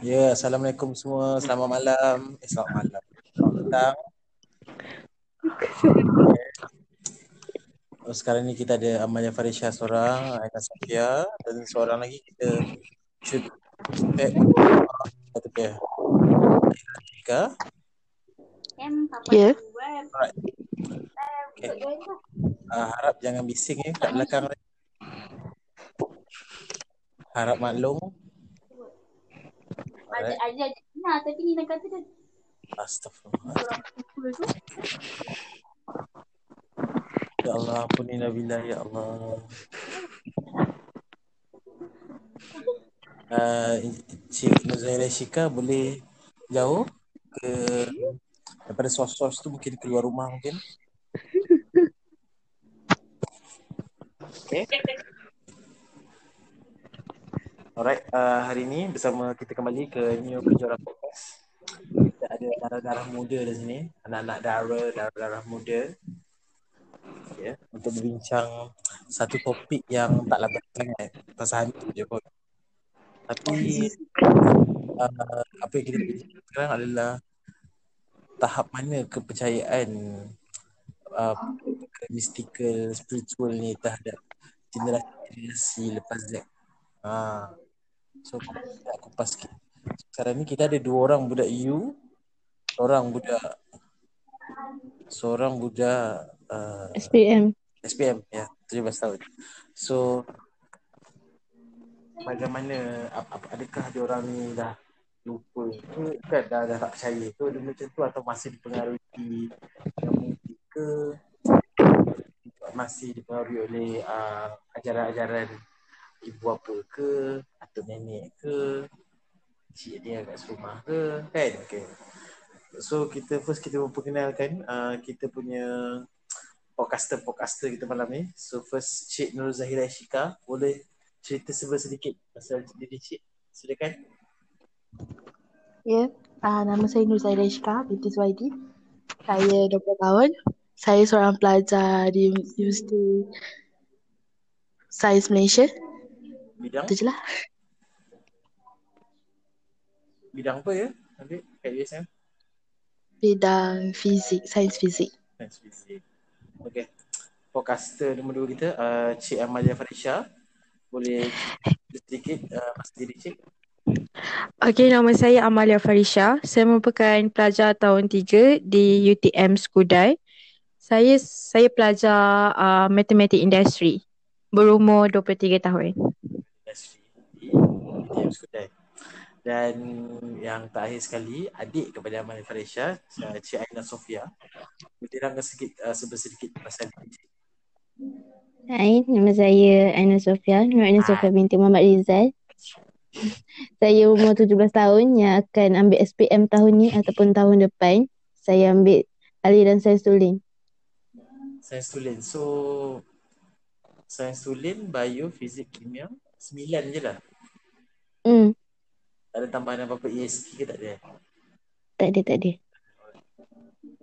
Ya, Assalamualaikum semua. Selamat malam. Eh, selamat malam. Selamat petang. Oh, sekarang ni kita ada Amalia Farisha seorang, Aina Safia dan seorang lagi kita should expect satu pair. Jika Ya. Alright. Okay. Uh, harap jangan bising eh kat belakang ni. Harap maklum. Ada ada nah tapi ni nak kata dia Astagfirullah. tu. Ya Allah, ampunilah billah ya Allah. Uh, Cik Nuzaira Shika boleh jauh ke daripada sos-sos tu mungkin keluar rumah mungkin. Okay. Alright, uh, hari ni bersama kita kembali ke New Penjara Podcast. Kita ada darah-darah muda di sini, anak-anak dara, darah-darah muda. Ya, untuk berbincang satu topik yang tak lambat sangat pasal hantu je pun. Tapi uh, apa yang kita bincang sekarang adalah tahap mana kepercayaan uh, mystical, spiritual ni terhadap generasi-generasi lepas Zack. Ha. So aku kupas sikit. Sekarang ni kita ada dua orang budak U, seorang budak seorang budak uh, SPM. SPM ya 17 tahun. So bagaimana ap, ap, adakah dia orang ni dah lupa ke kan dah, dah tak percaya ke dia macam tu atau masih dipengaruhi mungkin ke masih dipengaruhi oleh uh, ajaran-ajaran ibu bapa ke atau nenek ke cik dia kat rumah ke kan okay. so kita first kita memperkenalkan uh, kita punya podcaster-podcaster kita malam ni so first Cik Nur Zahira Shika boleh cerita sebenarnya sedikit pasal diri Cik silakan Ya. Uh, nama saya Nur Zaira Ishka binti Suwaidi. Saya 20 tahun. Saya seorang pelajar di Universiti Sains Malaysia. Bidang Itu je lah. bidang apa ya ambil kat USM Bidang fizik, sains fizik. Sains fizik Okay podcaster nombor dua kita uh, Cik Amalia Farisha boleh sedikit uh, pasal diri Cik Okey, nama saya Amalia Farisha. Saya merupakan pelajar tahun 3 di UTM Skudai. Saya saya pelajar uh, matematik industri. Berumur 23 tahun. UTM Skudai. Dan yang terakhir sekali, adik kepada Amalia Farisha, uh, Cik Aina Sofia. Boleh terangkan sedikit, uh, sedikit pasal Cik. Hai, nama saya Aina Sofia, Nur Aina Sofia binti Muhammad Rizal. Saya umur 17 tahun yang akan ambil SPM tahun ni ataupun tahun depan. Saya ambil aliran sains tulen. Sains tulen. So, sains tulen, bio, fizik, kimia, sembilan je lah. Hmm, Tak ada tambahan apa-apa ESP ke tak ada? tak ada, tak ada.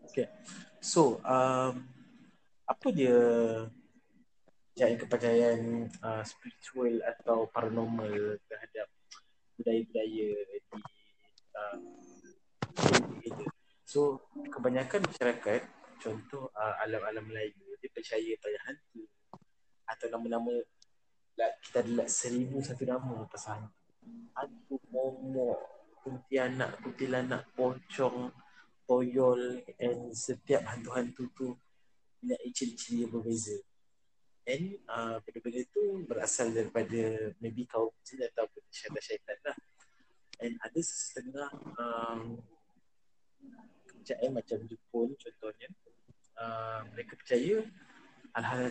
Okay. So, um, apa dia kepercayaan uh, spiritual atau paranormal terhadap budaya-budaya di uh. So, kebanyakan masyarakat, contoh uh, alam-alam Melayu, dia percaya pada hantu atau nama-nama like, kita ada like, seribu satu nama pasal hantu. Hantu, momok, kuntilanak, kuntilanak, pocong, toyol and setiap hantu-hantu tu punya ciri-ciri berbeza. And uh, benda-benda tu berasal daripada maybe kaum jin ataupun syaitan-syaitan lah. And ada setengah um, kepercayaan macam Jepun contohnya. Uh, mereka percaya hal-hal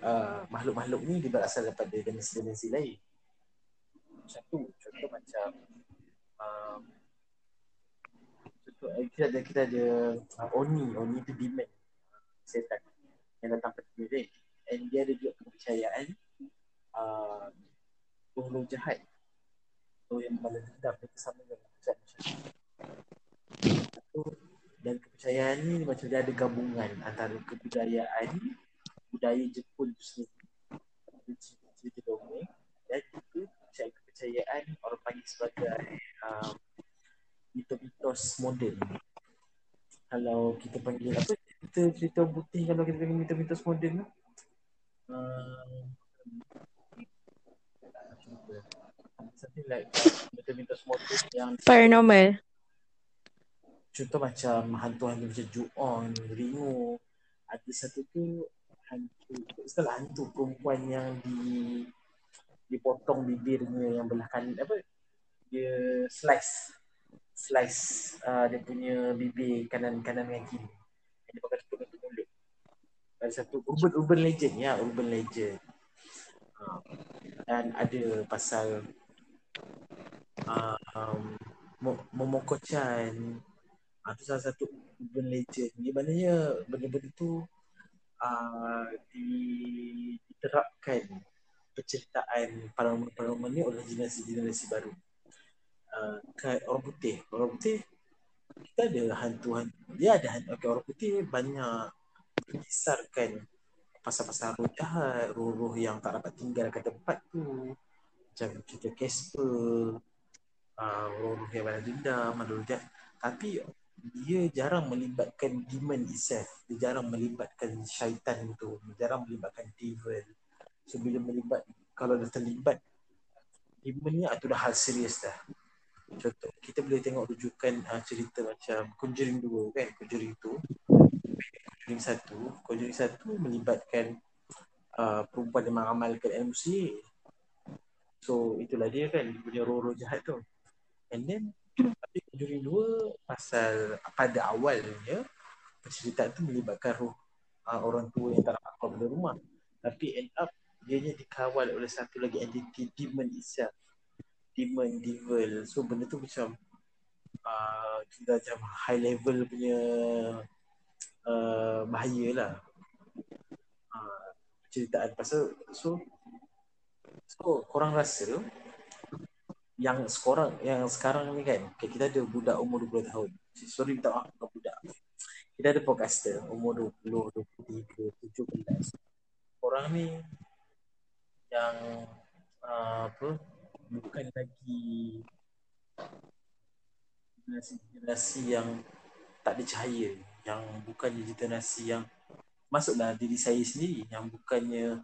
uh, makhluk-makhluk ni dia berasal daripada dimensi-dimensi lain. Macam tu. Contoh macam um, contoh, eh, kita ada kita ada uh, Oni, Oni tu demon setan yang datang pada dunia and dia ada juga kepercayaan uh, roh-roh jahat. Roh yang balas dendam mereka sama dengan masyarakat Satu, dan kepercayaan ni macam dia ada gabungan antara kebudayaan budaya Jepun tu sendiri. Cerita dongeng dan juga kepercayaan-kepercayaan orang panggil sebagai uh, mitos-mitos moden. Kalau kita panggil apa cerita cerita putih kalau kita panggil mitos-mitos moden tu. Uh, something like mitos-mitos moden yang Paranormal. contoh macam hantu-hantu macam Ju-on, Ringo. Ada satu tu hantu, istilah hantu perempuan yang di dipotong bibirnya yang belah kanan apa dia slice slice uh, dia punya bibir kanan kanan dengan kiri. Dia pakai tutup untuk mulut. Ada satu urban urban legend ya urban legend. Uh, dan ada pasal uh, um, Mo- Momoko-chan uh, tu salah satu urban legend. Di mananya benda-benda tu uh, di, diterapkan penceritaan paranormal ni oleh generasi-generasi baru. Uh, orang putih, orang putih kita ada hantu-hantu. Dia ada hantu. Okay, orang putih banyak mengisarkan pasal-pasal roh jahat, roh-roh yang tak dapat tinggal kat tempat tu. Macam cerita Casper, uh, roh-roh yang balas dendam, jahat. Tapi dia jarang melibatkan demon itself. Dia jarang melibatkan syaitan tu. Dia jarang melibatkan devil. Bila melibat kalau dah terlibat demon ni itu dah hal serius dah. Contoh kita boleh tengok rujukan uh, cerita macam Conjuring 2 kan. Conjuring 2 Conjuring 1 Conjuring 1 melibatkan uh, perempuan yang mengamalkan ilmu sihir. So itulah dia kan dia punya roh-roh jahat tu. And then tapi Conjuring 2 pasal pada awalnya cerita tu melibatkan roh uh, orang tua yang tak dapat keluar dari rumah. Tapi end up dianya dikawal oleh satu lagi entity demon itself. Demon devil. So benda tu macam uh, kita macam high level punya uh, bahaya lah. Uh, ceritaan pasal so so korang rasa yang sekarang yang sekarang ni kan okay, kita ada budak umur 20 tahun. Sorry minta maaf bukan budak. Kita ada podcaster umur 20 23 17 orang ni yang uh, apa bukan lagi generasi-generasi yang tak ada cahaya yang bukannya generasi yang masuklah diri saya sendiri yang bukannya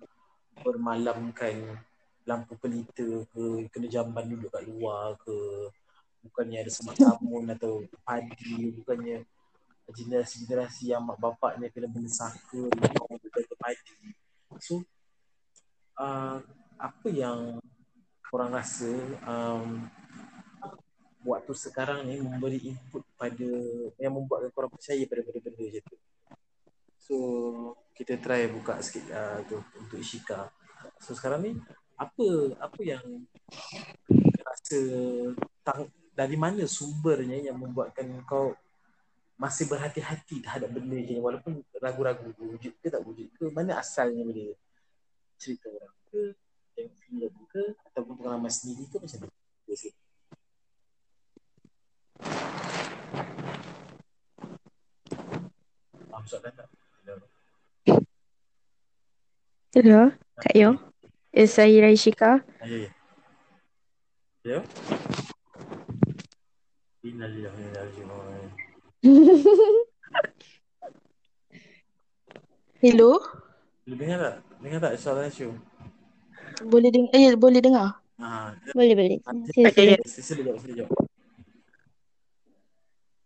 bermalamkan lampu pelita ke kena jamban duduk kat luar ke bukannya ada semak sabun atau padi bukannya generasi-generasi yang mak bapaknya kena benda saka yang ke padi. So uh, apa yang korang rasa um, waktu sekarang ni memberi input pada yang membuatkan korang percaya pada benda-benda macam tu. So kita try buka sikit uh, tu untuk Ishika. So sekarang ni apa apa yang rasa tang, dari mana sumbernya yang membuatkan kau masih berhati-hati terhadap benda ni walaupun ragu-ragu wujud ke tak wujud ke mana asalnya benda cerita orang ke yang film ke ataupun pengalaman sendiri ke macam mana biasa Faham soalan tak? Hello, Kak Yong. Eh, saya Raishika. Ah, ya, ya. Ya? Innalillahi wa. Hello? Lu dengar tak? Dengar tak soalan Syu? Boleh dengar? Eh, boleh dengar? Ha, Boleh boleh. Sila Okay. sila. sila jawab, sila jawab.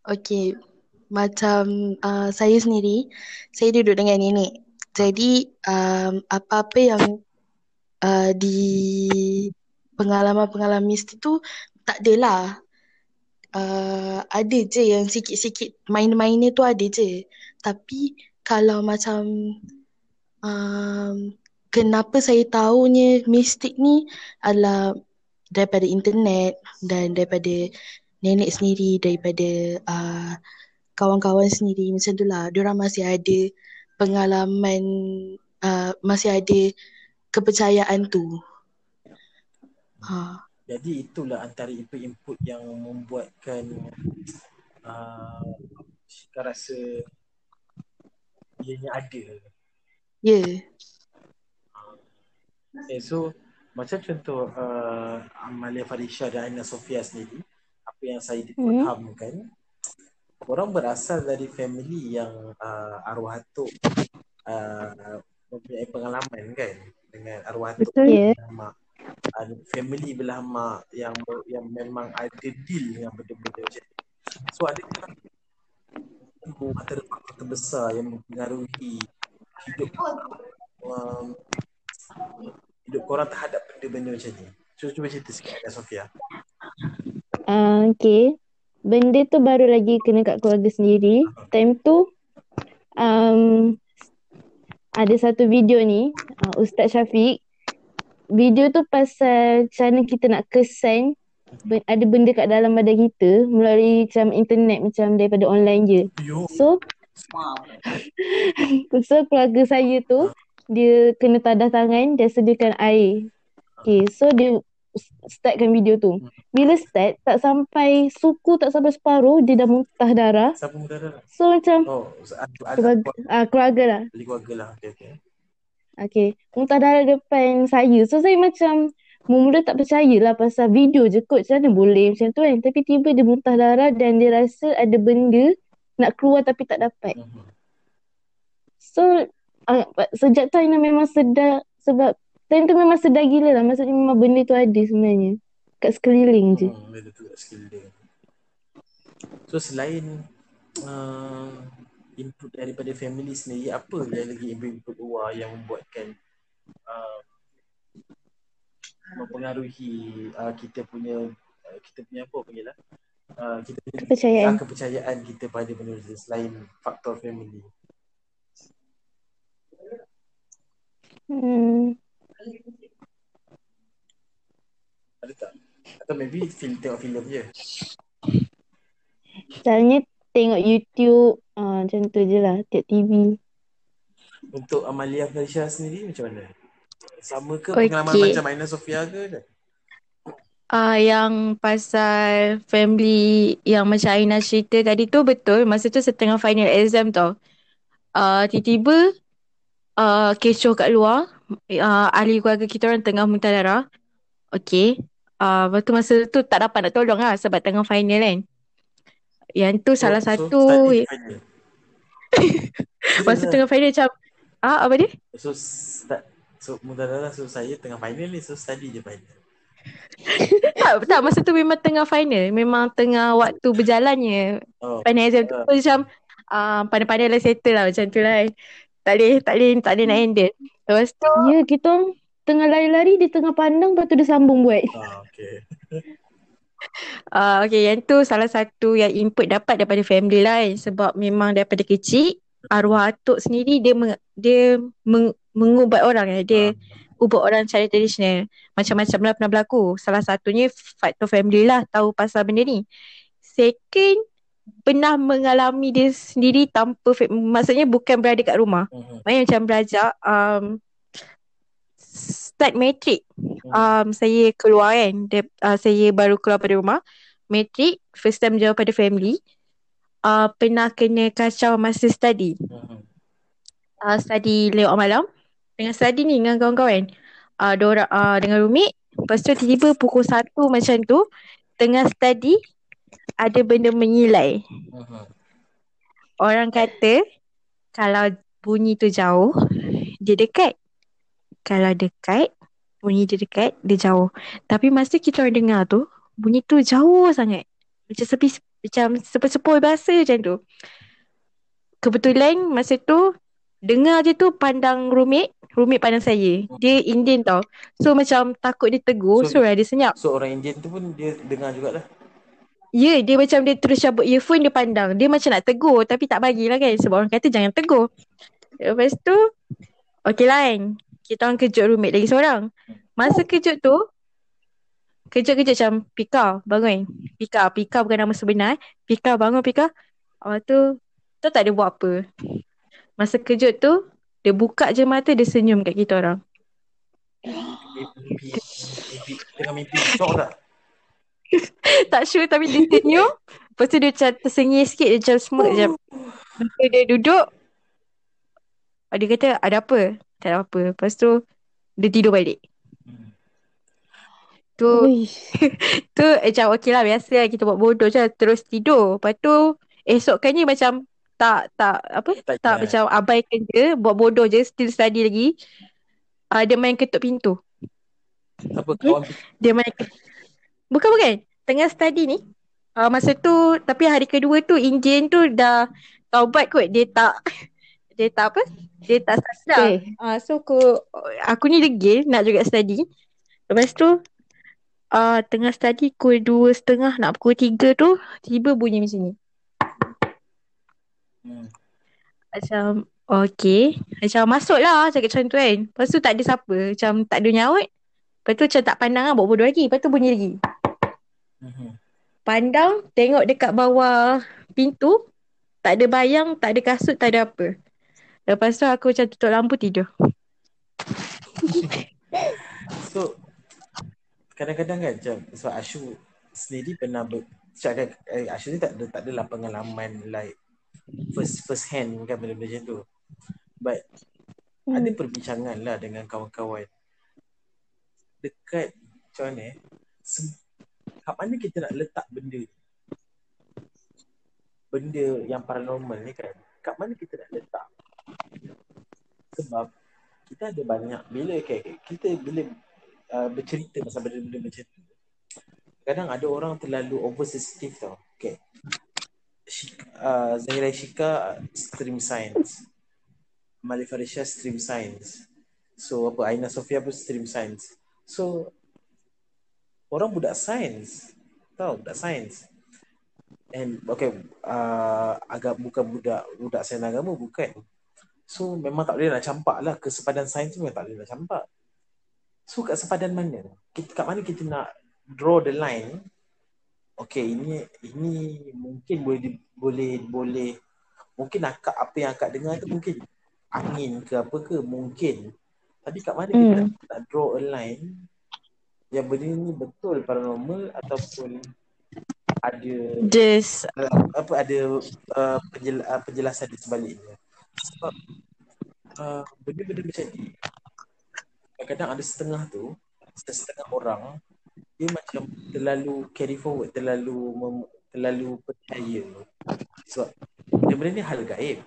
Okay. Macam uh, saya sendiri, saya duduk dengan nenek. Jadi um, apa-apa yang uh, di pengalaman-pengalaman mistik tu tak adalah. Uh, ada je yang sikit-sikit main-mainnya tu ada je. Tapi kalau macam um, kenapa saya tahunya mistik ni adalah daripada internet dan daripada nenek sendiri, daripada uh, kawan-kawan sendiri macam tu lah. Diorang masih ada pengalaman, uh, masih ada kepercayaan tu. Ha. Jadi itulah antara input-input yang membuatkan uh, Syika rasa ianya ada. Ya. Yeah. Okay, so macam contoh uh, Amalia Farisha dan Aina Sofia sendiri, apa yang saya difahamkan orang berasal dari family yang uh, arwah atuk uh, mempunyai pengalaman kan dengan arwah atuk Betul ya. belah mak uh, family belah mak yang yang memang ada deal dengan benda-benda macam ni. So itu antara faktor terbesar yang mempengaruhi hidup um, hidup korang terhadap benda-benda macam ni. So cuba cerita sikit Kak Sofia. Uh, okay. Benda tu baru lagi kena kat keluarga sendiri. Time tu um, ada satu video ni uh, Ustaz Syafiq. Video tu pasal mana kita nak kesan ben- ada benda kat dalam badan kita melalui macam internet macam daripada online je. Yo. So so keluarga saya tu dia kena tadah tangan dia sediakan air. Okay, so dia startkan video tu. Bila start tak sampai suku tak sampai separuh dia dah muntah darah. Siapa muda dah? So macam Oh, keluarga, ah, keluarga lah. keluarga lah. Okay, okay. Okay, muntah darah depan saya. So saya macam mula tak percaya lah pasal video je kot. Macam mana boleh macam tu kan. Tapi tiba dia muntah darah dan dia rasa ada benda nak keluar tapi tak dapat. Mhm. So uh, sejak tu Aina memang sedar sebab time tu memang sedar gila lah. Maksudnya memang benda tu ada sebenarnya. Kat sekeliling je. Hmm, benda tu kat sekeliling. So selain uh, input daripada family sendiri, apa yang lagi input luar yang membuatkan uh, mempengaruhi uh, kita punya uh, kita punya apa panggil lah uh, kita Kepercayaan. uh, kepercayaan kita pada benda tu selain faktor family. Hmm. Ada tak? Atau maybe film tengok filem je. Misalnya tengok YouTube. Uh, macam tu je lah. Tengok TV. Untuk Amalia Felicia sendiri macam mana? Sama ke Okey. pengalaman macam Aina Sofia ke? Ah uh, yang pasal family yang macam Aina cerita tadi tu betul. Masa tu setengah final exam tau. Uh, tiba-tiba uh, kecoh kat luar. Uh, ahli keluarga kita orang tengah muntah darah. Okay. Uh, lepas tu masa tu tak dapat nak tolong lah sebab tengah final kan. Yang tu salah so, satu So study final. masa tengah final macam ah apa dia? So start So mudah-mudahan so saya tengah final ni So study je final tak, tak masa tu memang tengah final. Memang tengah waktu berjalannya Oh final exam tu Ah. macam uh, pandai-pandai lah settle lah macam tu lah. kan. Tak boleh, tak boleh, tak boleh nak handle. Lepas tu Ya, kita orang tengah lari-lari, dia tengah pandang, lepas tu dia sambung buat. ah, Okay Uh, okay, yang tu salah satu yang input dapat daripada family lah kan. Sebab memang daripada kecil, arwah atuk sendiri dia meng, dia meng, mengubat orang eh. Dia ubat orang secara tradisional. Macam-macam lah pernah berlaku. Salah satunya faktor family lah tahu pasal benda ni. Second, pernah mengalami dia sendiri tanpa, maksudnya bukan berada kat rumah. Mhm. Maksudnya macam belajar, um, start matrik um, saya keluar kan dia, uh, saya baru keluar pada rumah matrik first time jauh pada family uh, pernah kena kacau masa study Mhm. uh, study lewat malam dengan study ni dengan kawan-kawan. Uh, dorang, uh, dengan roommate lepas tu tiba-tiba pukul satu macam tu tengah study ada benda menyilai. Orang kata kalau bunyi tu jauh dia dekat. Kalau dekat bunyi dia dekat dia jauh. Tapi masa kita orang dengar tu bunyi tu jauh sangat. Macam sepi macam sepoi-sepoi bahasa macam tu. Kebetulan masa tu dengar je tu pandang roommate roommate pandang saya dia Indian tau so macam takut dia tegur So- so, dia senyap So orang Indian tu pun dia dengar jugalah Ya, dia macam dia terus cabut earphone dia pandang. Dia macam nak tegur tapi tak bagilah kan sebab orang kata jangan tegur. Lepas tu, okey lah kan. Kita orang kejut roommate lagi seorang. Masa kejut tu, kejut-kejut macam Pika bangun. Pika, Pika bukan nama sebenar. eh. Pika bangun Pika. Lepas tu, tu tak ada buat apa. Masa kejut tu, dia buka je mata dia senyum kat kita orang. mimpi, mimpi, Tengah mimpi cok tak? tak sure tapi dia senyum. Lepas tu dia macam tersengih sikit dia macam smirk macam. Lepas tu dia duduk. Dia kata ada apa? Tak ada apa. Lepas tu dia tidur balik. Tu tu macam okey lah biasa lah kita buat bodoh je terus tidur. Lepas tu esokkannya macam tak tak apa Tak tak, macam abaikan je buat bodoh je still study lagi. Uh, dia main ketuk pintu. Apa kawan Dia main Bukan bukan. Tengah study ni. Uh, masa tu tapi hari kedua tu Injin tu dah taubat kot. Dia tak dia tak apa? Dia tak sadar. Eh, Ah, so aku aku ni degil nak juga study. Lepas tu uh, tengah study pukul dua setengah nak pukul tiga tu tiba bunyi macam ni. hmm. Macam okay. Macam masuk lah cakap macam tu kan. Lepas tu tak ada siapa. Macam tak ada nyaut. Lepas tu macam tak pandang lah buat bodoh lagi. Lepas tu bunyi lagi. Mhm. Pandang tengok dekat bawah pintu. Tak ada bayang, tak ada kasut, tak ada apa. Lepas tu aku macam tutup lampu tidur. So kadang-kadang kan macam sebab Ashu sendiri pernah ber, cakap eh, Ashu ni tak ada tak adalah pengalaman like first first hand kan benda-benda macam tu. But Hmm. ada perbincangan lah dengan kawan-kawan. Dekat macam mana eh? Sem- kat mana kita nak letak benda? Benda yang paranormal ni kan? Kat mana kita nak letak? Sebab kita ada banyak bila okay, kita bila uh, bercerita pasal benda-benda macam tu kadang ada orang terlalu oversensitive tau okay Uh, Zahira Shika stream science. Mali Farisha stream science. So apa Aina Sofia pun stream science. So orang budak sains tahu budak sains and okay uh, agak bukan budak budak sains agama bukan. So memang tak boleh nak campak lah. Kesepadan sains tu memang tak boleh nak campak. So kat sepadan mana? Kita, kat mana kita nak draw the line okay ini ini mungkin boleh di- boleh boleh mungkin akak apa yang akak dengar tu mungkin angin ke apa ke mungkin. Tapi kat mana kita Hmm. nak, nak draw a line yang benda ni betul paranormal ataupun ada Just uh, apa ada uh, penjel, uh, penjelasan di sebaliknya? Sebab uh, benda-benda macam ni kadang-kadang ada setengah tu setengah orang dia macam terlalu carry forward terlalu mem- terlalu percaya. Sebab benda-benda ni hal gaib.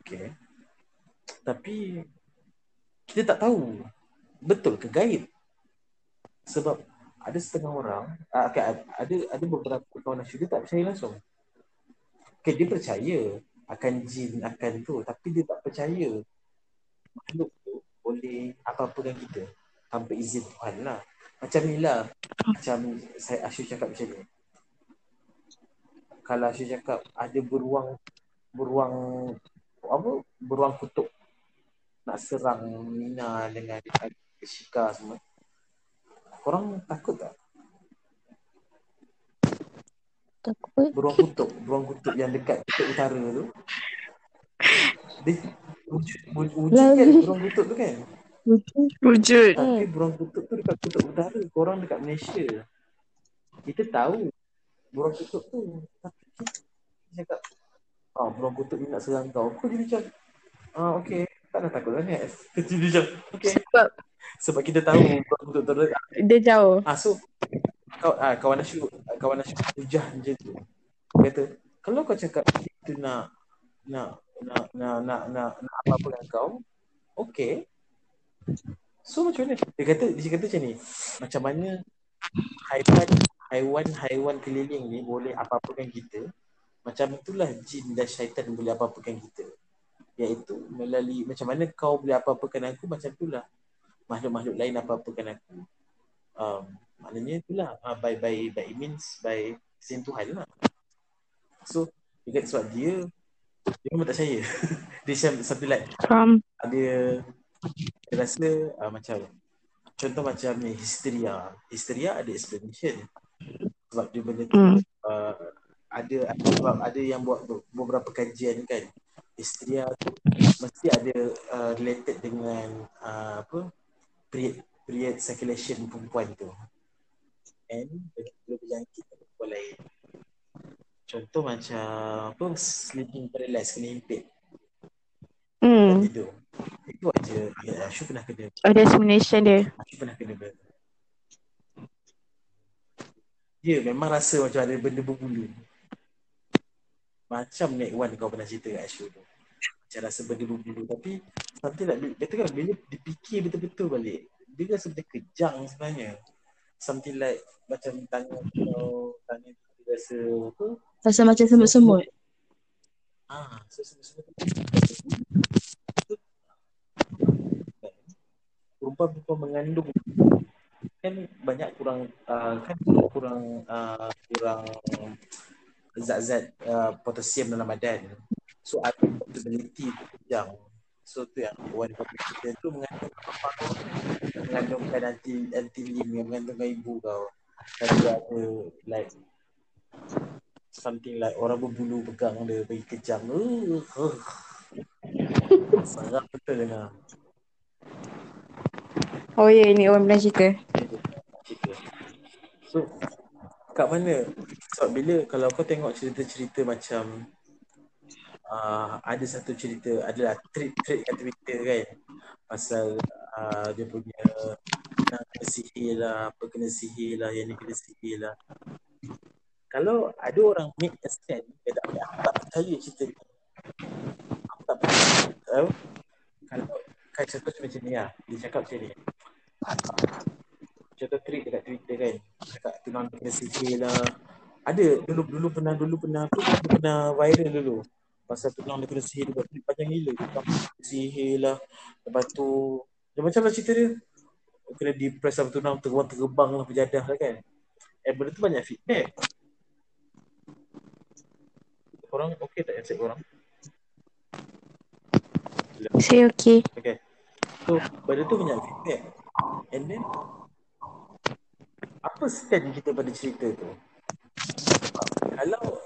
Okay. Tapi kita tak tahu betul ke gaib. Sebab ada setengah orang uh, okay, ada ada beberapa kawan Asyu dia tak percaya langsung. Okay, dia percaya akan jin akan tu tapi dia tak percaya makhluk tu boleh apa-apa dengan kita tanpa izin Tuhan lah macam ni lah. Macam saya Asyu cakap macam ni. Kalau Asyu cakap ada beruang beruang apa beruang kutub nak serang Nina dengan Shika semua korang takut tak? Takut. beruang kutub beruang kutub yang dekat kutub utara tu. Dia wujud wujud, wujud kan beruang kutub tu kan wujud. tapi beruang kutub tu dekat kutub utara korang dekat Malaysia kita tahu beruang kutub tu tapi kita cakap ah beruang kutub ni nak serang kau kau jadi macam ah okey tak nak takut sangat kecil dia macam okey Sebab sebab kita tahu beruang kutub tu dekat dia jauh. Ah so kau ah, kawan Asyu kawan Asyu hujah macam tu. Dia kata kalau kau cakap itu nak nak nak nak nak nak, nak apa-apa dengan kau, okey. So macam mana? Dia kata dia kata macam ni. Macam mana haiwan haiwan haiwan keliling ni boleh apa-apakan kita. Macam itulah jin dan syaitan boleh apa-apakan kita. Iaitu melalui macam mana kau boleh apa-apakan aku macam itulah makhluk-makhluk lain apa-apakan aku. Um, maknanya itulah uh, by by by means by sentuhan lah. So dia kata sebab dia dia memang tak percaya. dia macam something like Faham. dia dia rasa uh, macam contoh macam ni histeria. Histeria ada explanation. Sebab dia benda tu Hmm. uh, ada ada sebab ada yang buat be- beberapa kajian kan. Histeria tu mesti ada uh, related dengan uh, apa period period circulation perempuan tu. And dia berjangkit dengan perempuan lain. Contoh macam apa sleeping paralysis kena impit Hmm. tidur. Itu aja. Ya, Ashu pernah kena. Ada explanation dia. Ashu pernah kena dia memang rasa macam ada benda berbulu. Macam Nick One kau pernah cerita kat show tu. Macam rasa benda berbulu. Tapi something like, dia kata kan bila dipikir betul-betul balik, dia rasa benda kejang sebenarnya. Something like macam tangan kau, tangan tu dia rasa apa, Rasa macam semut-semut. Ah, so semua-semua tu perempuan-perempuan mengandung kan banyak kurang uh, kan kurang uh, kurang zat-zat uh, potasium dalam badan. So ada possibility tu kejang. So tu yang Wan kita tu mengandung apa mengandungkan anti anti lim yang mengandungkan ibu kau. Tapi ada like something like orang berbulu pegang dia bagi kejang. Uh, uh. Sangat betul dengar. Oh ya, ini orang pernah cerita. So kat mana? Sebab bila kalau kau tengok cerita-cerita macam uh, ada satu cerita adalah treat-treat kat Twitter kan pasal uh, dia punya kena, kena sihir lah, apa kena sihir lah, yang ni kena sihir lah. Kalau ada orang make a stand, dia tak, aku tak percaya cerita ni. Aku tak percaya. Uh, kalau kan contoh macam ni lah, dia cakap macam ni contoh tweet dekat Twitter kan. Cakap tunang kena sihir lah. Ada dulu dulu pernah dulu pernah apa dulu pernah viral dulu. Pasal tunang dia kena sihir dia buat tweet panjang gila. Tunang kena sihir lah. Lepas tu dia macam lah cerita dia. Kena depress lah tunang terbang terbang lah berjadah lah kan. Eh benda tu banyak feedback. Korang okey tak accept korang? Saya okey. Okay. So, benda tu banyak feedback. And then, apa stand kita pada cerita tu? Kalau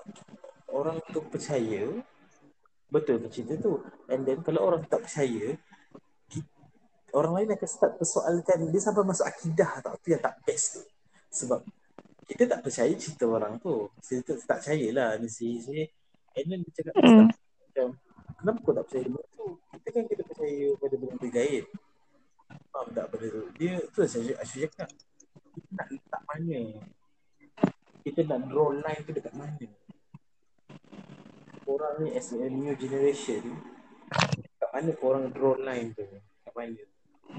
orang tu percaya, betul tu cerita tu. And then, kalau orang tak percaya, orang lain akan start persoalkan dia sampai masuk akidah tau. Tu yang tak best tu. Sebab kita tak percaya cerita orang tu. Kita tak percayalah ni si si. And then dia cakap macam kenapa kau tak percaya benda tu? Kita kan kita percaya pada benda gaib. Faham tak tu? Dia tu saya Asyik cakap. Kita nak letak mana? Kita nak draw line tu dekat mana? Korang ni as a new generation kat mana korang draw line tu? Kat mana?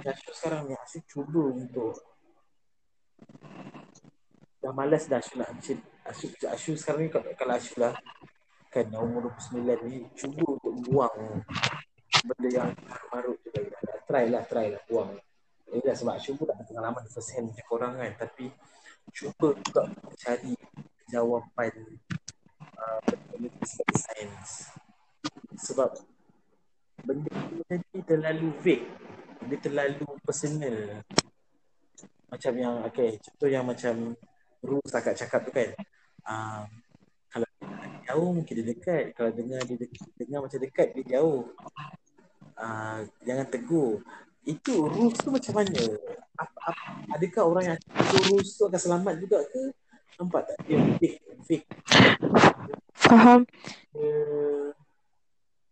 Asyik sekarang ni asyik cuba untuk dah malas dah nak Asyik, Asyik, Asyik sekarang ni kalau, kalau Asyik lah kan umur 29 ni cuba untuk buang benda yang marut tu lagi. Try lah, try lah, buang. Eh, dah sebab Asyik pun ada pengalaman first hand macam korang kan. Tapi cuba juga cari jawapan uh, sebagai sains. Sebab benda tu jadi terlalu vague. Dia terlalu personal. Macam yang, okay, contoh yang macam Ruth akak cakap tu kan. Uh, kalau jauh mungkin dia dekat. Kalau dengar dia dekat, dengar macam dekat dia jauh. Uh, jangan tegur. Itu rules tu macam mana? Adakah orang yang tegur rules tu akan selamat juga ke? Nampak tak? Dia fake. fake. Faham. Dia,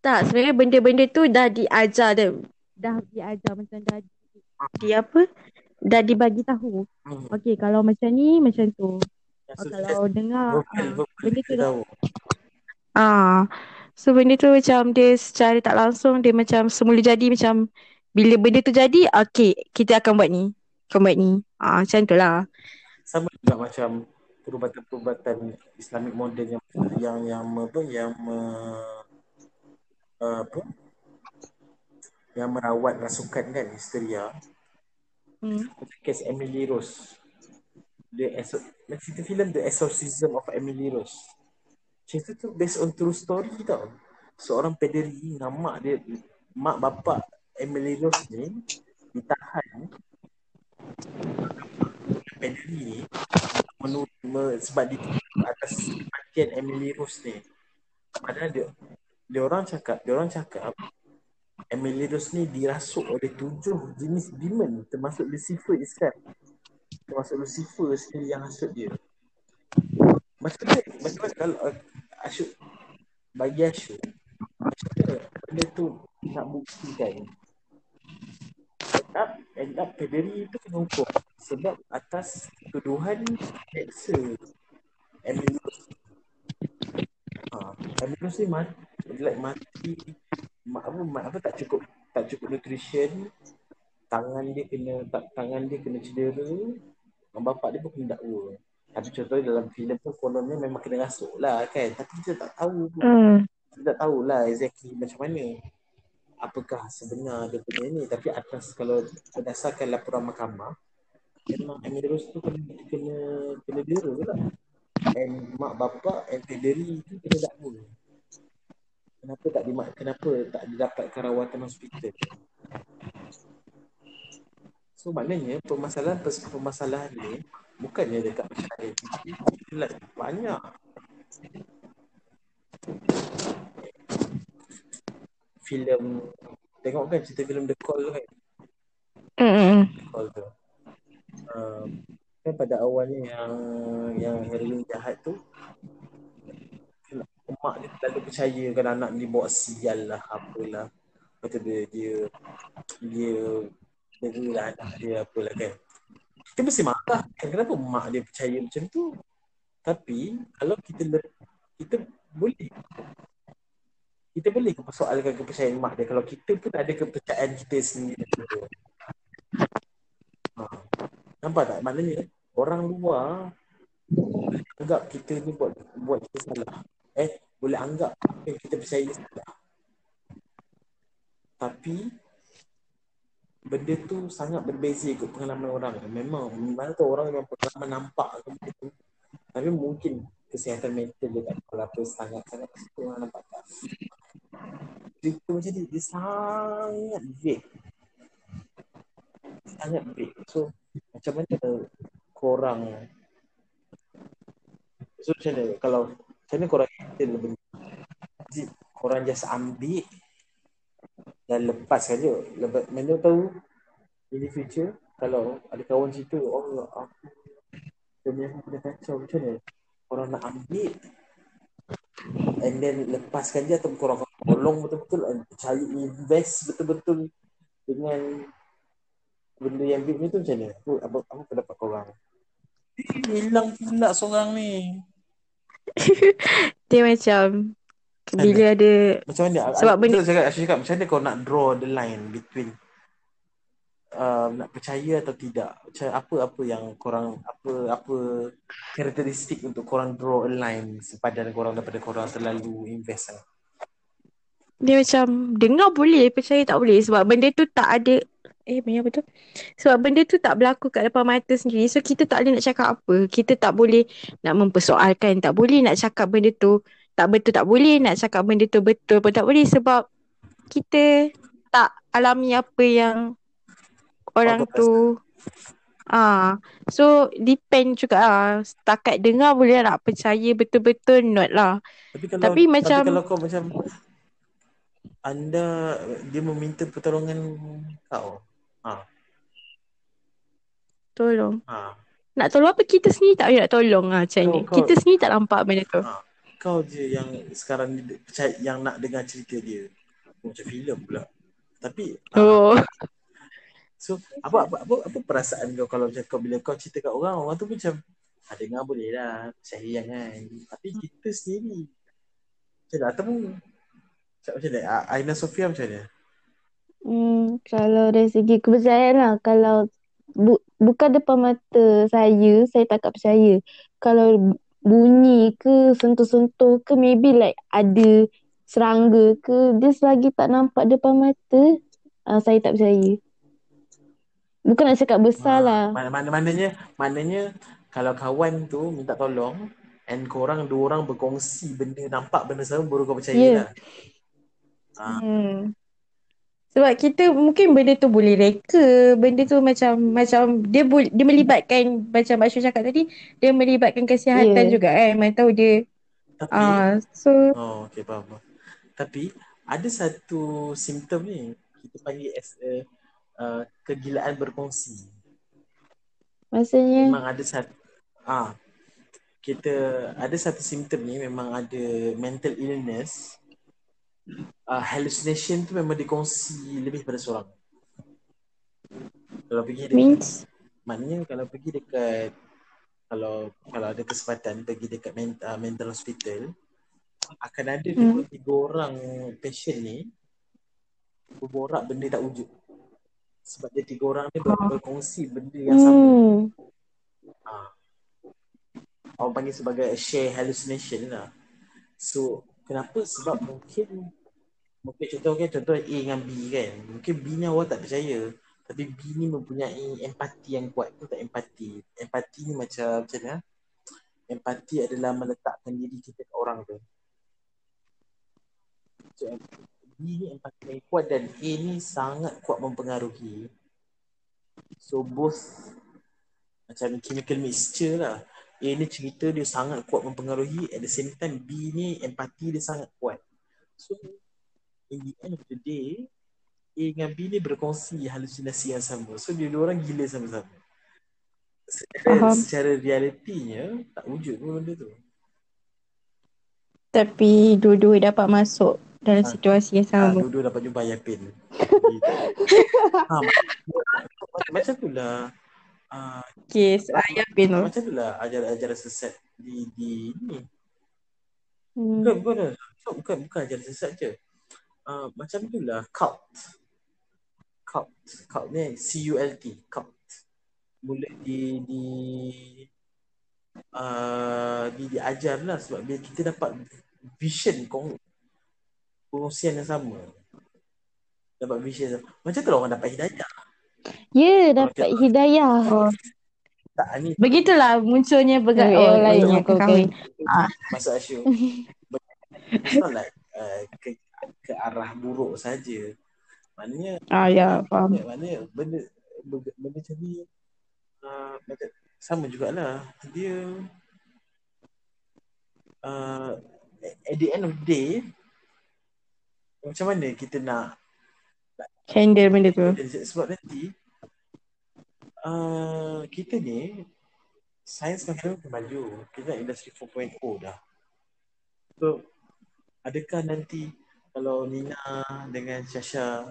Tak, sebenarnya benda-benda tu dah diajar dah. Dah diajar macam dah di, di apa? Dah dibagi tahu. hmm, Okey, kalau macam ni macam tu. Oh, sukses kalau dengar verbal, ah, verbal benda tu dah ah. So benda tu macam dia secara tak langsung dia macam semula jadi macam bila benda tu jadi okey, kita akan buat ni. Akan buat ni. Ah, macam tu lah. Sama juga macam perubatan-perubatan Islamic modern yang yang yang apa yang uh, apa yang merawat rasukan kan histeria Hmm. macam kes Emily Rose the Exor- cerita filem The Exorcism of Emily Rose cerita tu based on true story tau seorang pederi dengan mak dia mak bapak Emily Rose ni ditahan pederi ni menu, me, sebab dia atas kematian Emily Rose ni padahal dia dia orang cakap dia orang cakap Emily Rose ni dirasuk oleh tujuh jenis demon termasuk Lucifer Islam termasuk Lucifer sendiri yang hasut dia. Macam mana macam mana kalau uh, Asyuk bagi Asyuk macam mana benda tu nak buktikan up end up pederi tu kena hukum sebab atas tuduhan seksa. Amylose. Ha, amylose ni mati, like mati ma, apa, ma, apa tak cukup tak cukup nutrition. Tangan dia kena tak, tangan dia kena cedera. Mak bapak dia pun kena dakwa. Tapi contohnya dalam filem tu kononnya memang kena rasuk lah kan? Tapi kita tak tahu. Pun Hmm. kita tak tahulah exactly macam mana apakah sebenar dia punya ni tapi atas kalau berdasarkan laporan mahkamah memang amylose tu kena kena kena dera lah and mak bapak and Federi tu kena dakwa kenapa tak dimak kenapa tak didapatkan rawatan hospital so maknanya permasalahan permasalahan ni bukannya dekat masyarakat banyak filem tengok kan cerita filem The Call tu kan? Hmm. The Call tu. Uh, kan pada awalnya yang yang heroin jahat tu emak dia terlalu percaya kan anak ni bawa sial lah apalah. Lepas tu dia dia dia dera lah anak dia apalah kan. Kita mesti marah kan kenapa mak dia percaya macam tu? Tapi kalau kita le- kita boleh kita boleh persoalkan kepercayaan mak dia kalau kita pun ada kepercayaan kita sendiri? Ha. nampak tak? Maknanya orang luar anggap kita ni buat buat kita salah. Eh boleh anggap kita percaya salah. Tapi benda tu sangat berbeza ikut pengalaman orang. Memang mana tu orang memang pengalaman nampak benda tu. Tapi mungkin kesihatan mental dia tak apa sangat sangat tu orang nampak tak cerita macam ni dia sangat vague. Sangat vague. So macam mana korang so macam mana kalau macam mana korang Is it korang just ambil dan lepaskan je lepas mana tahu in the future kalau ada kawan cerita oh aku demi aku kena kacau. Macam mana korang nak ambil and then lepaskan je atau korang akan tolong betul-betul and percaya invest betul-betul dengan benda yang big ni tu macam mana? Apa, apa, apa pendapat korang? Hilang pula seorang ni. Dia macam bila ada Macam mana? Sebab benda- Betul cakap, cakap, macam mana kau nak draw the line between um, nak percaya atau tidak? Macam apa-apa yang korang, apa apa karakteristik untuk korang draw a line sepadan korang daripada korang terlalu invest lah. dia macam dengar boleh percaya tak boleh. Sebab benda tu tak ada eh banyak betul sebab benda tu tak berlaku kat depan mata sendiri. So kita tak boleh nak cakap apa. Kita tak boleh nak mempersoalkan. Tak boleh nak cakap benda tu tak betul tak boleh nak cakap benda tu betul pun tak boleh. Sebab kita tak alami apa yang orang tu ah so depend juga lah setakat dengar boleh nak percaya betul-betul not lah Tapi kalau Tapi macam- tapi kalau kau macam anda dia meminta pertolongan kau. Ha. tolong Ha. Nak tolong apa kita sendiri tak boleh nak tolong lah macam Kau- ni. kau- Kita sendiri tak nampak benda tu. ha. Kau je yang sekarang ni percaya yang nak dengar cerita dia. Macam filem pula. Tapi ha, Oh. So apa apa apa, apa perasaan kau kalau macam kau bila kau cerita kat orang orang tu macam ah, dengar boleh lah percaya kan. Tapi kita sendiri. Macam mana ataupun macam macam mana? Ah, Aina Sofia macam mana? Hmm, kalau dari segi kepercayaan lah, kalau bu, bukan depan mata saya, saya tak akan percaya. Kalau bunyi ke, sentuh-sentuh ke, maybe like ada serangga ke, dia selagi tak nampak depan mata, uh, saya tak percaya. Bukan nak cakap besar lah. mana, mana maknanya maknanya kalau kawan tu minta tolong and korang dua orang berkongsi benda nampak benda sama baru kau percaya Ya. lah Ah. Hmm. Sebab kita mungkin benda tu boleh reka, benda tu macam macam dia boleh dia melibatkan macam Basyu cakap tadi, dia melibatkan kesihatan Ya. juga kan. Mana tahu dia tapi ah so Oh, okay, faham. faham. Tapi ada satu simptom ni kita panggil as a uh, kegilaan berkongsi. Maksudnya, Memang ada satu ah kita ada satu simptom ni memang ada mental illness. Uh, hallucination tu memang dikongsi lebih pada seorang. Kalau pergi dekat, means maknanya kalau pergi dekat kalau kalau ada kesempatan pergi dekat men, uh, mental hospital akan ada Hmm. dua tiga orang patient ni berborak benda tak wujud. Sebab dia tiga orang ni ber- berkongsi benda yang sama. Hmm. Ha. Orang panggil sebagai share hallucination lah. So, kenapa? Sebab mungkin mungkin contoh kan contoh A dengan B kan. Mungkin B ni awak tak percaya. Tapi B ni mempunyai empati yang kuat. Tu tak empati. Empati ni macam macam mana? Empati adalah meletakkan diri kita kat orang tu. So, B ni empati yang kuat dan A ni sangat kuat mempengaruhi. So both macam chemical mixture lah. A ni cerita dia sangat kuat mempengaruhi at the same time B ni empati dia sangat kuat. So in the end of the day A dengan B ni berkongsi halusinasi yang sama. So dia dua orang gila sama-sama. Secara, Faham. secara realitinya tak wujud pun benda tu. Tapi dua-dua dapat masuk dalam Ah. situasi yang Ha, sama. dua-dua dapat jumpa Yapin. Gitu. ha, macam, macam tu lah. Uh, Okay, so ayah pin tu. macam tu lah ajaran-ajaran sesat di, di ni. Hmm. Bukan, bukan, bukan, bukan, bukan ajaran sesat je. Uh, macam tu lah, cult. Cult. Cult ni C-U-L-T. Cult. Mula di, di, uh, di, diajar lah sebab bila kita dapat vision kong, kongsian yang sama. Dapat vision sama. Macam tu lah orang dapat hidayah. Ya, dapat hidayah. Oh, Tak, ni begitulah munculnya Oh, ya, orang lain betul, yang betul, kahwin. masuk. It's not like uh, ke, ke arah buruk saja. Maknanya Ah, ya, faham. Ya, maknanya benda benda, benda macam ni uh, macam sama jugalah. Dia uh, at the end of the day macam mana kita nak Handle benda tu. sebab nanti uh, kita ni sains makin makin maju. Kita nak industri 4.0 dah. So adakah nanti kalau Nina dengan Syasha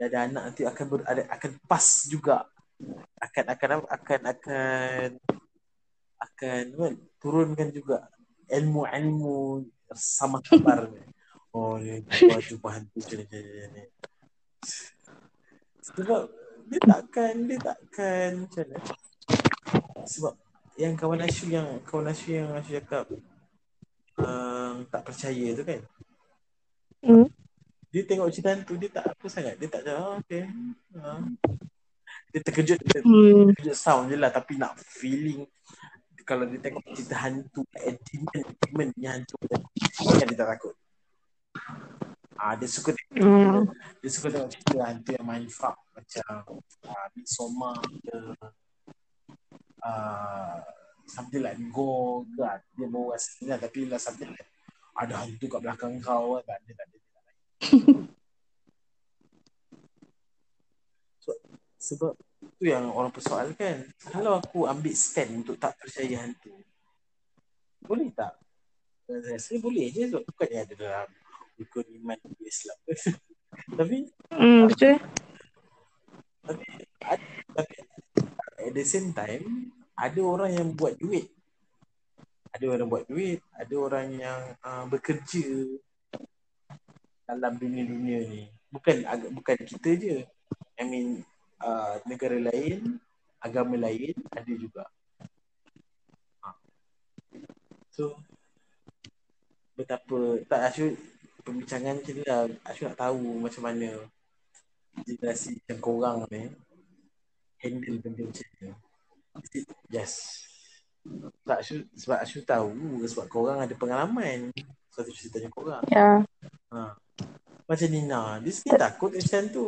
dah ada anak nanti akan ber, ada, akan pas juga akan akan akan akan akan apa, turunkan juga ilmu-ilmu sama kabar. Oh ni jumpa, jumpa hantu macam ni. Sebab dia takkan dia takkan macam mana sebab yang kawan Asyu yang kawan Asyu yang Asyu cakap uh, tak percaya tu kan Hmm. dia tengok cerita hantu dia tak apa sangat dia tak cakap oh, okay uh. dia terkejut dia Hmm. terkejut sound je lah tapi nak feeling kalau dia tengok cerita hantu demon demon punya hantu kan dia tak takut Ah, dia suka tengok Hmm. dia suka tengok cerita hantu yang mindfuck macam uh, Midsommar ke uh, something like Go ke ah, dia bawa rasa lah tapi lah something like ada hantu kat belakang kau kan tak ada tak ada tak ada. so, sebab tu yang orang persoalkan kalau aku ambil stand untuk tak percaya hantu boleh tak saya boleh je sebab bukannya ada dalam rukun iman Islam tapi Hmm, betul. tapi tapi at the same time ada orang yang buat duit. Ada orang buat duit ada orang yang uh, bekerja dalam dunia-dunia ni. Bukan ag- bukan kita je. I mean uh, negara lain agama lain ada juga. Ha. so betapa tak Asyu perbincangan macam ni lah Asyu nak tahu macam mana generasi macam korang ni handle benda macam ni. It Yes. Sebab Asyu, sebab Asyu tahu sebab korang ada pengalaman. Satu ceritanya korang. Ya. Ha. Macam Nina, dia sendiri takut macam tu.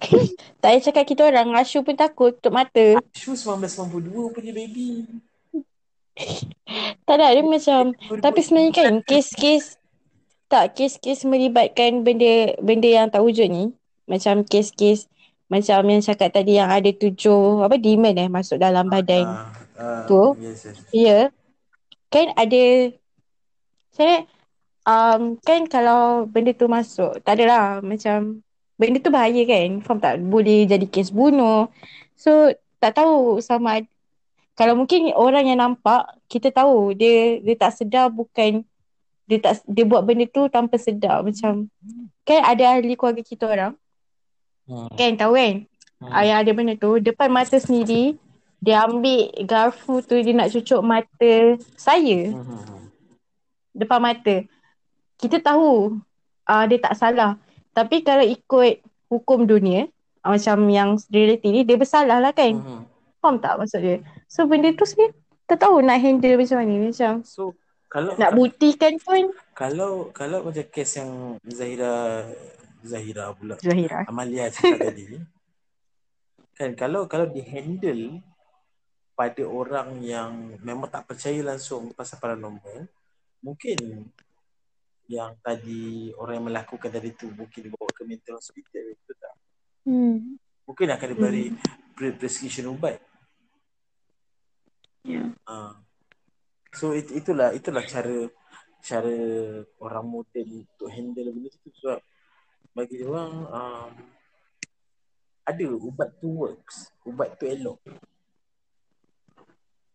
Tak payah cakap kita orang. Ashu pun takut tutup mata. Asyu 1992 punya baby. Tak ada, dia macam Tapi sebenarnya kan kes-kes tak kes-kes melibatkan benda benda yang tak wujud ni macam kes-kes macam yang cakap tadi yang ada tujuh apa demon eh masuk dalam badan. Ah, ah, Tu? Yes, yes. Ya. Kan ada saya um, kan kalau benda tu masuk tak adalah macam benda tu bahaya kan. Faham tak? Boleh jadi kes bunuh. So tak tahu sama kalau mungkin orang yang nampak kita tahu dia dia tak sedar bukan dia tak dia buat benda tu tanpa sedar macam kan ada ahli keluarga kita orang Hmm. kan tahu kan Hmm. yang ada benda tu depan mata sendiri dia ambil garfu tu dia nak cucuk mata saya Hmm, depan mata kita tahu uh, dia tak salah tapi kalau ikut hukum dunia uh, macam yang reality ni dia bersalah lah kan hmm. Faham tak maksud dia? So benda tu sebenarnya tak tahu nak handle macam mana. Macam So kalau nak buktikan pun kalau kalau macam kes yang Zahira Zahira pula Zahira. Amalia cakap tadi kan kalau kalau dihandle pada orang yang memang tak percaya langsung pasal paranormal mungkin yang tadi orang yang melakukan tadi tu mungkin dibawa ke mental hospital betul tak Hmm. mungkin akan diberi pre- prescription ubat Ya. uh. So it, itulah itulah cara cara orang moden untuk handle benda tu sebab bagi dia orang um, ada ubat tu works ubat tu elok.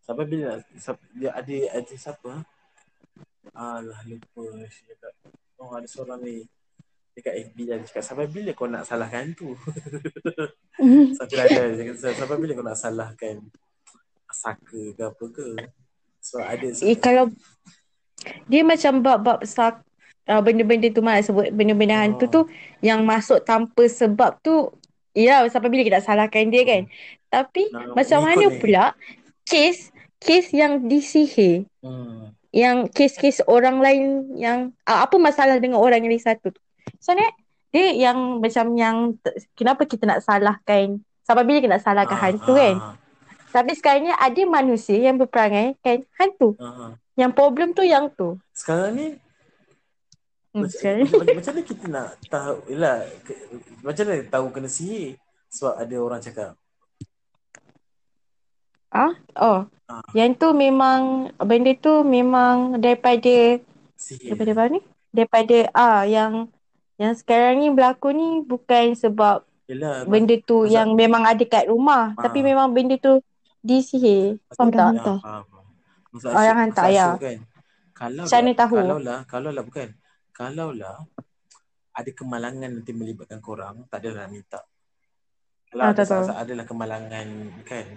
Sampai bila dia ada ada siapa ah? alah lupa cakap. Oh ada seorang ni. Dekat FB dah dia cakap sampai bila kau nak salahkan tu? Satu ada sampai bila kau nak salahkan saka ke apa ke so ada Eh, kalau dia macam bab-bab sak uh, benda-benda tu mak sebut benda-benda hantu Oh. tu yang masuk tanpa sebab tu ya sampai bila kita nak salahkan dia kan. Tapi Nak macam mana ni. pula kes kes yang disihir hmm. yang kes-kes orang lain yang uh, apa masalah dengan orang yang satu tu. So ni dia yang macam yang kenapa kita nak salahkan sampai bila kita nak salahkan Ah, hantu ah, kan. Tapi sekarang ni ada manusia yang berperangai kan hantu. ah. Yang problem tu yang tu. sekarang ni Hmm, macam, sekarang ni. macam, macam, macam mana kita nak tahu yelah, ke, macam mana tahu kena sihir sebab ada orang cakap Ah, oh. Ah. Yang tu memang benda tu memang daripada sihir daripada apa ni? Daripada ah yang yang sekarang ni berlaku ni bukan sebab yelah, benda tu yang memang ada kat rumah, Ah. tapi memang benda tu disihir. Faham Orang tak? hantar. Ya, faham, faham. Maksud Orang Asyik- hantar, ya. Kan, kalau Macam mana lah, tahu? Kalau lah, kalau lah bukan. Kalau lah ada kemalangan nanti melibatkan korang, tak adalah nak minta. Kalau Ah, ada tak saat adalah kemalangan kan.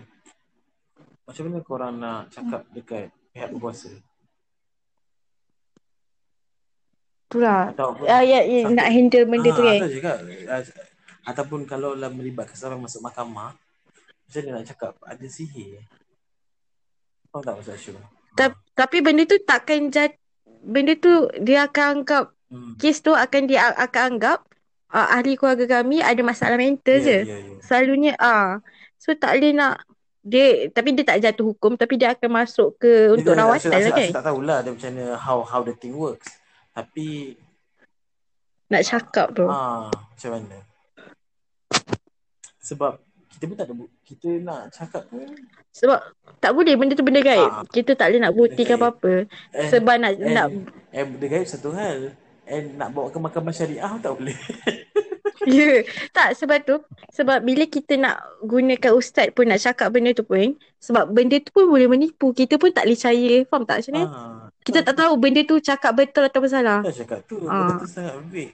Macam mana korang nak cakap dekat pihak berkuasa? Itulah. Ataupun Ah, ya, ya, nak handle benda tu Ah, kan. Atau cakap, ah, ataupun kalau lah melibatkan sampai masuk mahkamah, macam mana nak cakap ada sihir? Faham tak maksud Asyuk? Ta- tapi benda tu takkan jad benda tu dia akan anggap Hmm. kes tu akan dia akan anggap uh, ahli keluarga kami ada masalah mental Ya, je. ya, ya. Selalunya ah. So tak boleh nak dia tapi dia tak jatuh hukum tapi dia akan masuk ke untuk Dia- rawatan lah kan. Tak tahulah dia macam mana how how the thing works. Tapi Nak cakap tu. ah macam mana? Sebab kita pun tak ada bu- kita nak cakap pun Sebab tak boleh benda tu benda gaib. Ah. Kita tak boleh nak buktikan apa-apa. and, Sebab nak and, nak and benda gaib satu hal and nak bawa ke mahkamah syariah tak boleh. Ya. Tak sebab tu sebab bila kita nak gunakan ustaz pun nak cakap benda tu pun sebab benda tu pun boleh menipu. Kita pun tak boleh percaya. Faham tak macam ni? ah, Kita tak tahu benda tu cakap betul atau salah. tak cakap tu Ah. benda tu sangat baik.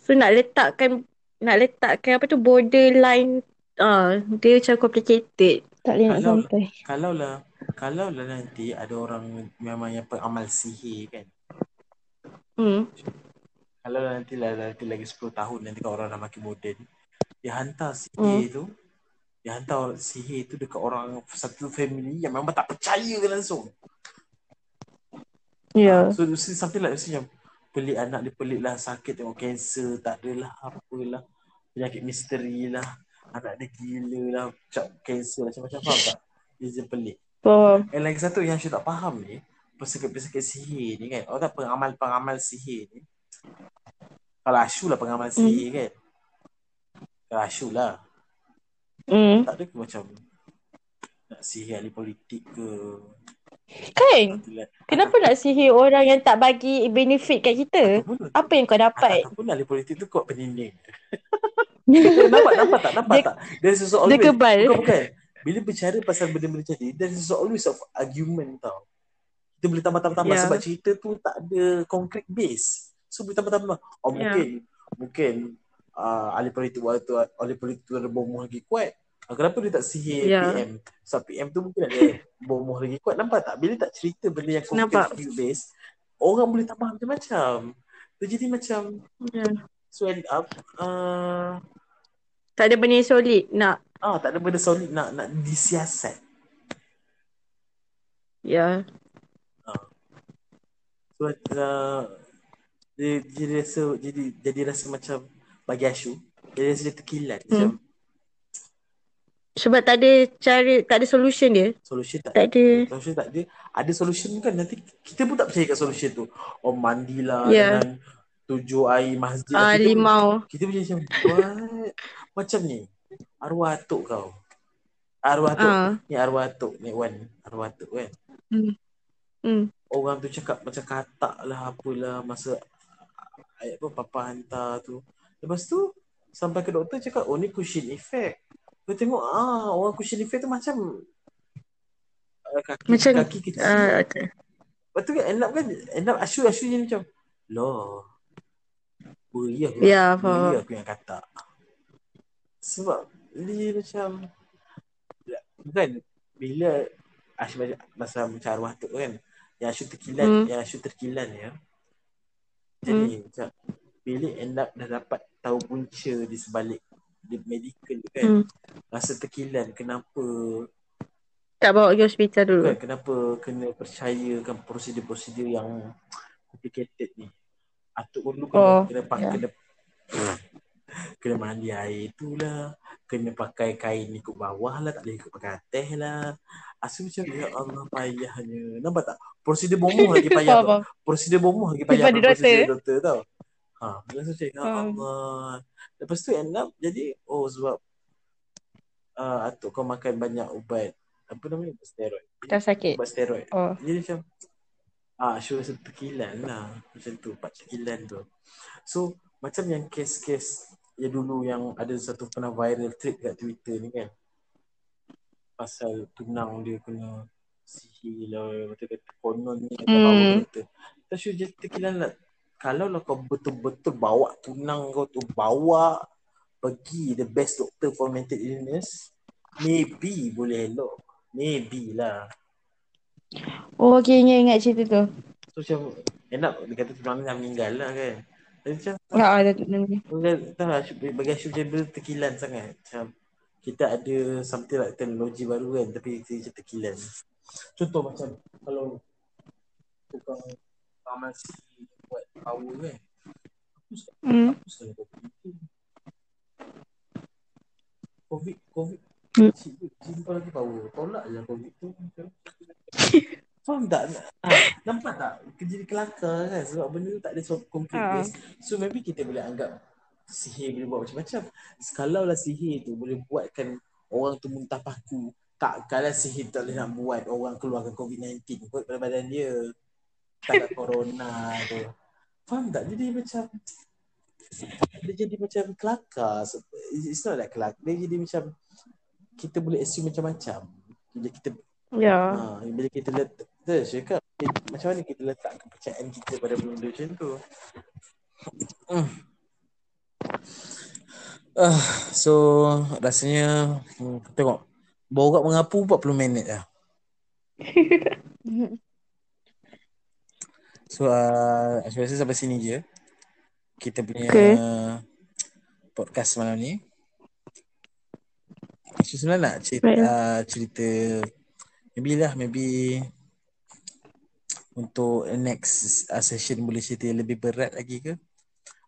So nak letakkan nak letakkan apa tu borderline ah dia macam complicated. Tak boleh nak sampai. Kalau lah kalau lah nanti ada orang memang yang peramal sihir kan. Hmm. Kalau lah nanti lah nanti lagi 10 tahun nanti kalau orang dah makin moden dia hantar sihir tu dia hantar sihir tu dekat orang satu family yang memang tak percaya langsung. Ya. So mesti something like mesti macam pelik anak dia pelik lah sakit tengok kanser tak adalah apalah. Penyakit misteri lah. Anak dia gila lah cap kanser macam-macam. Faham tak? Dia je pelik. Faham. And lagi satu yang saya tak faham ni pesakit-pesakit sihir ni kan. Orang tak pengamal-pengamal sihir ni. Kalau Ashu lah pengamal sihir kan. Kalau Ashu lah. Hmm. tak ada ke macam nak sihir ahli politik ke Kan? Kenapa nak sihir orang yang tak bagi benefit kat kita? Apa yang kau dapat? Ataupun ahli politik tu kau peninding. nampak nampak tak nampak Dia- tak? There's also dia always kebal. bukan bukan. bila berbicara pasal benda-benda jadi, there is always of argument tau. Kita boleh tambah-tambah-tambah Yeah. sebab cerita tu tak ada concrete base. So boleh tambah-tambah. Oh Yeah. mungkin, mungkin uh, ahli politik waktu ahli politik tu ada bomoh lagi kuat. Uh, kenapa dia tak sihir Yeah. PM? Sebab PM tu mungkin ada bomoh lagi kuat. Nampak tak? Bila tak cerita benda yang Nampak. concrete base, orang boleh tambah macam-macam. Dia jadi macam Yeah. so end up uh, Tak ada benda solid nak. ah tak ada benda solid nak nak disiasat. Ya. So uh, dia jadi rasa jadi jadi rasa macam bagi Ashu dia rasa dia terkilat Hmm. macam Sebab tak ada cara, tak ada solution dia. solution tak Tak ada. solution tak ada ada solution kan nanti kita pun tak percaya kat solution tu oh mandilah Ya. dengan tujuh air masjid Ah, kita, limau. kita punya macam what macam ni arwah atuk kau arwah atuk Ah. ni arwah atuk ni Wan arwah atuk kan Hmm. Hmm. orang tu cakap macam katak lah apalah masa ayat apa papa hantar tu. Lepas tu sampai ke doktor cakap oh ni cushion effect. Kau tengok ah orang cushion effect tu macam uh, kaki Macam, kaki kecil. Ah, okay. Lepas tu kan end up kan end up asu asu jadi macam loh. Beri aku. Ya, beri faham. aku yang katak. Sebab dia macam bukan bila Asyik macam masa macam arwah tu kan yang Asyik terkilan Hmm. yang Asyik terkilan ya jadi macam bila end up dah dapat tahu punca di sebalik di medical tu kan Hmm. rasa terkilan kenapa Tak bawa pergi hospital dulu. kan kenapa kena percayakan prosedur-prosedur yang complicated ni atuk dulu kena Oh, kena pak, ya. kena kena mandi air tu lah kena pakai kain ikut bawah lah tak boleh ikut pakai atas lah Asu macam ya Allah payahnya nampak tak prosedur bomoh lagi payah prosedur bomoh lagi payah prosedur doktor. doktor tau ha rasa macam ya Hmm. Allah lepas tu end up jadi oh sebab uh, atuk kau makan banyak ubat apa namanya steroid Tak sakit. ubat steroid Oh. jadi macam ah Syul rasa terkilan lah macam tu part terkilan tu so macam yang kes-kes ya dulu yang ada satu pernah viral tweet kat Twitter ni kan pasal tunang dia kena sihir lah kata kata konon ni ada Hmm. kata tak Syul jadi terkilan lah kalau lah kau betul-betul bawa tunang kau tu bawa pergi the best doctor for mental illness maybe boleh elok. Maybe lah. Oh, okay, ingat, ingat cerita tu. So macam up dia kata tunang dah meninggal lah kan? Jadi macam Ya, ada tu. Bukan, tak lah, bagi Asyuk macam benda terkilan sangat. Macam kita ada something like teknologi baru kan? Tapi kita macam terkilan. Contoh macam Kalau Tukang farmasi power kan Hapus Hmm. Hapuskan COVID itu COVID COVID Hmm. Simpan lagi power Tolak je COVID tu Faham tak? Ha, nampak tak? Jadi kelakar kan Sebab benda tu tak ada concrete Ha. base So maybe kita boleh anggap Sihir boleh buat macam-macam Kalau lah sihir tu boleh buatkan Orang tu muntah paku Takkanlah sihir tak boleh nak buat Orang keluarkan COVID-19 Kot pada badan dia Tak ada corona tu Faham tak? Jadi macam Dia jadi macam kelakar It's not like kelakar Dia jadi macam Kita boleh assume macam-macam Bila kita Ya. Ha, bila kita letak tu cakap macam mana kita letak kepercayaan kita pada benda macam tu. Hmm. Ah, so rasanya hmm, tengok borak mengapu 40 minit dah. So uh, saya rasa sampai sini je kita punya Okay. podcast malam ni. So, sebenarnya nak cerita, Baik. uh, cerita maybe lah maybe untuk next uh, session boleh cerita yang lebih berat lagi ke?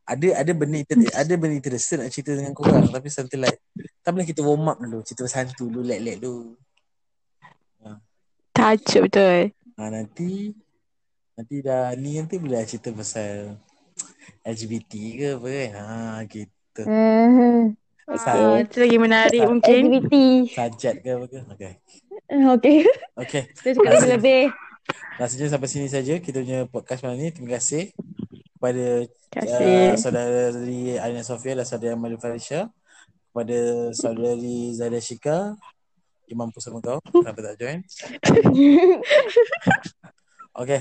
Ada ada benda inter, ada benda interesting nak cerita dengan korang tapi something like tak boleh kita warm up dulu cerita pasal hantu dulu let-let dulu. Tajuk betul. Ha, nanti nanti dah ni nanti boleh cerita pasal LGBT ke apa kan. Ha gitu. Uh, Ah, itu lagi menarik mungkin. LGBT. Sajat ke apa ke. Okay. Okay. Okay. Dia cakap lebih-lebih. Rasanya sampai sini saja kita punya podcast malam ni. Terima kasih kepada Terima kasih. uh, saudari Alina Sofia dan saudari Amalu Farisha kepada saudari Zaida Shika Dia mampus sama kau. Kenapa tak join? Okay.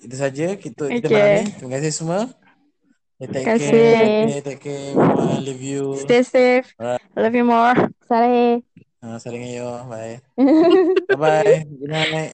Itu saja kita kita Okay. malam ni. Terima kasih semua. Okay, take Terima care. kasih. Care. Take care. Bye. Love you. Stay safe. Alright. Love you more. Saleh. Uh, saling ayo. Bye. Bye bye. Good night.